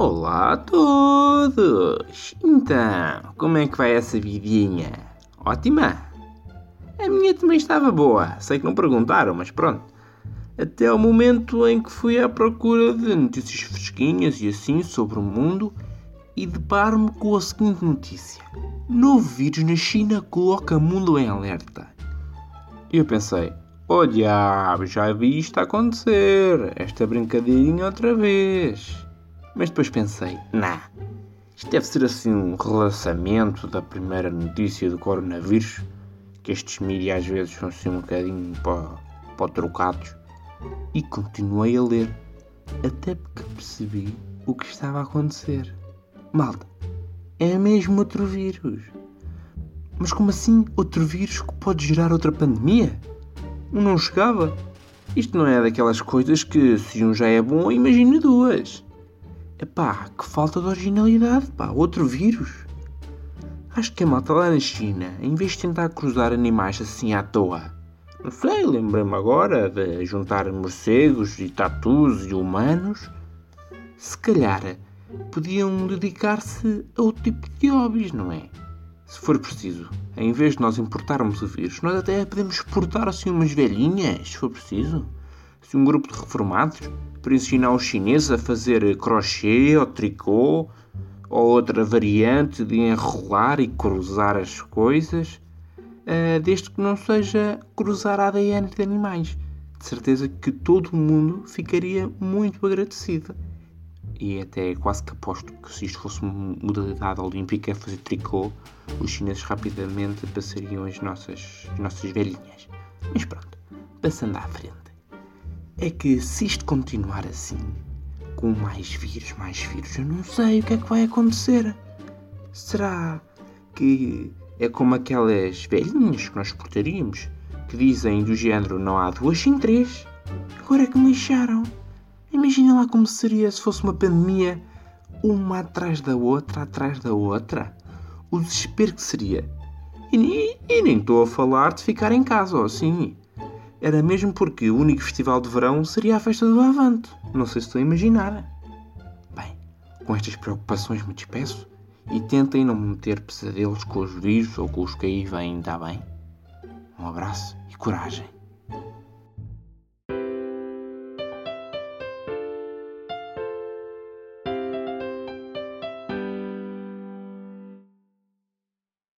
Olá a todos! Então, como é que vai essa vidinha? Ótima? A minha também estava boa, sei que não perguntaram, mas pronto. Até ao momento em que fui à procura de notícias fresquinhas e assim sobre o mundo e deparo-me com a seguinte notícia: Novo vírus na China coloca mundo em alerta. Eu pensei: Oh diabo, já vi isto acontecer, esta brincadeirinha outra vez. Mas depois pensei, nah, isto deve ser assim um relançamento da primeira notícia do coronavírus, que estes mídias às vezes são assim um bocadinho para, para trocados. E continuei a ler, até porque percebi o que estava a acontecer. Malta, é mesmo outro vírus. Mas como assim outro vírus que pode gerar outra pandemia? Não chegava? Isto não é daquelas coisas que se um já é bom, imagine duas. Epá, que falta de originalidade, pá, outro vírus. Acho que a malta lá na China, em vez de tentar cruzar animais assim à toa, não sei, lembrei-me agora de juntar morcegos e tatus e humanos, se calhar podiam dedicar-se a outro tipo de hobbies, não é? Se for preciso, em vez de nós importarmos o vírus, nós até podemos exportar assim umas velhinhas, se for preciso. Se um grupo de reformados para ensinar os chineses a fazer crochê ou tricô ou outra variante de enrolar e cruzar as coisas, uh, desde que não seja cruzar ADN de animais. De certeza que todo mundo ficaria muito agradecido. E até quase que aposto que se isto fosse uma modalidade olímpica, fazer tricô, os chineses rapidamente passariam as nossas, as nossas velhinhas. Mas pronto, passando à frente é que se isto continuar assim, com mais vírus, mais vírus, eu não sei o que é que vai acontecer. Será que é como aquelas velhinhas que nós portaríamos, que dizem do género não há duas sem três? Agora é que me lixaram. Imagina lá como seria se fosse uma pandemia, uma atrás da outra, atrás da outra. O desespero que seria. E, e nem estou a falar de ficar em casa, ou assim era mesmo porque o único festival de verão seria a festa do Avante. Não sei se estou a imaginar. Bem, com estas preocupações me despeço e tentem não meter pesadelos com os vírus ou com os que aí vêm, está bem? Um abraço e coragem.